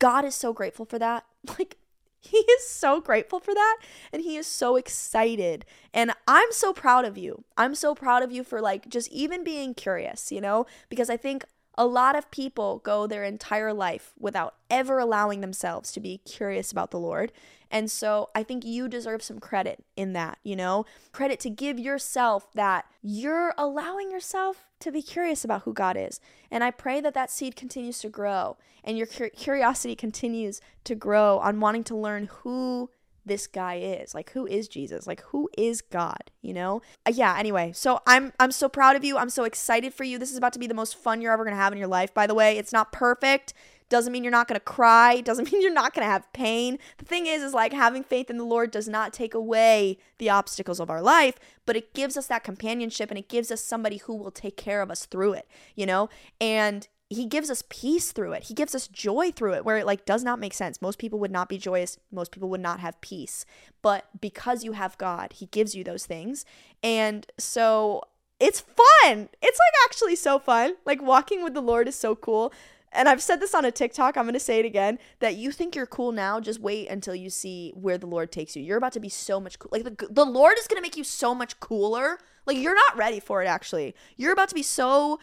god is so grateful for that. Like he is so grateful for that and he is so excited. And i'm so proud of you. I'm so proud of you for like just even being curious you know because i think A lot of people go their entire life without ever allowing themselves to be curious about the Lord. And so I think you deserve some credit in that, you know? Credit to give yourself that you're allowing yourself to be curious about who God is. And I pray that that seed continues to grow and your curiosity continues to grow on wanting to learn who this guy is. Like who is jesus? Like who is god you know? Uh, yeah anyway so i'm i'm so proud of you. I'm so excited for you. This is about to be the most fun you're ever going to have in your life by the way. It's not perfect. Doesn't mean you're not going to cry. Doesn't mean you're not going to have pain. The thing is is like having faith in the lord does not take away the obstacles of our life but it gives us that companionship and it gives us somebody who will take care of us through it you know? And he gives us peace through it. He gives us joy through it where it like does not make sense. Most people would not be joyous. Most people would not have peace. But because you have God, he gives you those things. And so it's fun. It's like actually so fun. Like walking with the Lord is so cool. And I've said this on a TikTok, I'm going to say it again that you think you're cool now, just wait until you see where the Lord takes you. You're about to be so much cool. Like the, the Lord is going to make you so much cooler. Like you're not ready for it actually. You're about to be so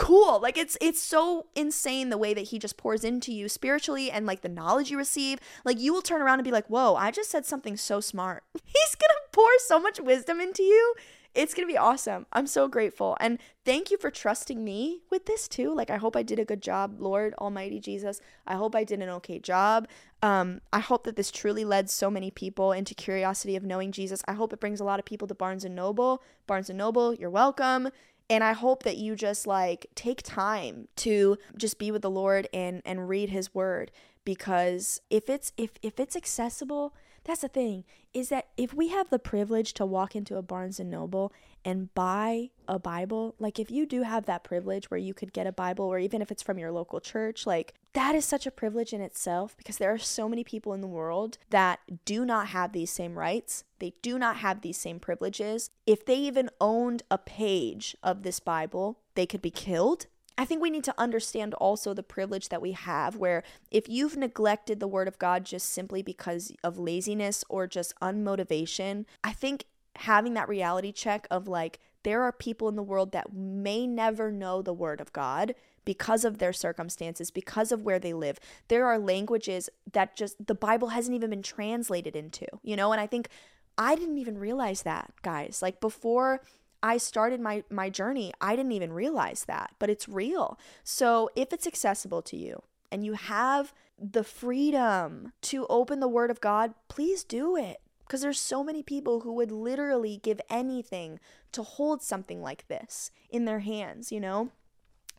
cool. Like it's it's so insane the way that he just pours into you spiritually and like the knowledge you receive. Like you will turn around and be like, "Whoa, I just said something so smart." He's going to pour so much wisdom into you. It's going to be awesome. I'm so grateful. And thank you for trusting me with this too. Like I hope I did a good job, Lord Almighty Jesus. I hope I did an okay job. Um I hope that this truly led so many people into curiosity of knowing Jesus. I hope it brings a lot of people to Barnes and Noble. Barnes and Noble, you're welcome and i hope that you just like take time to just be with the lord and and read his word because if it's if if it's accessible that's the thing is that if we have the privilege to walk into a Barnes and Noble and buy a Bible, like if you do have that privilege where you could get a Bible or even if it's from your local church, like that is such a privilege in itself because there are so many people in the world that do not have these same rights. They do not have these same privileges. If they even owned a page of this Bible, they could be killed I think we need to understand also the privilege that we have where if you've neglected the word of God just simply because of laziness or just unmotivation, I think having that reality check of like, there are people in the world that may never know the word of God because of their circumstances, because of where they live. There are languages that just the Bible hasn't even been translated into, you know? And I think I didn't even realize that, guys. Like before I started my my journey, I didn't even realize that, but it's real. So if it's accessible to you and you have the freedom to open the word of God, please do it. Because there's so many people who would literally give anything to hold something like this in their hands, you know?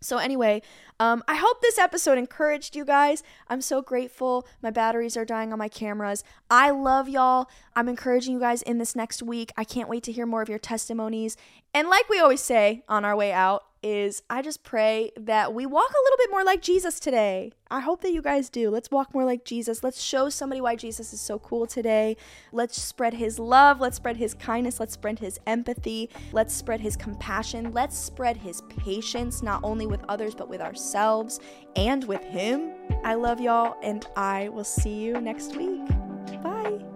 So, anyway, um, I hope this episode encouraged you guys. I'm so grateful. My batteries are dying on my cameras. I love y'all. I'm encouraging you guys in this next week. I can't wait to hear more of your testimonies. And, like we always say on our way out, is I just pray that we walk a little bit more like Jesus today. I hope that you guys do. Let's walk more like Jesus. Let's show somebody why Jesus is so cool today. Let's spread his love. Let's spread his kindness. Let's spread his empathy. Let's spread his compassion. Let's spread his patience, not only with others, but with ourselves and with him. I love y'all, and I will see you next week. Bye.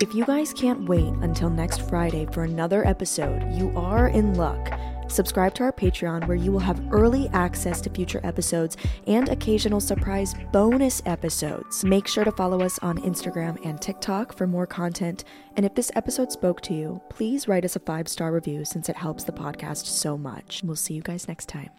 If you guys can't wait until next Friday for another episode, you are in luck. Subscribe to our Patreon where you will have early access to future episodes and occasional surprise bonus episodes. Make sure to follow us on Instagram and TikTok for more content. And if this episode spoke to you, please write us a five star review since it helps the podcast so much. We'll see you guys next time.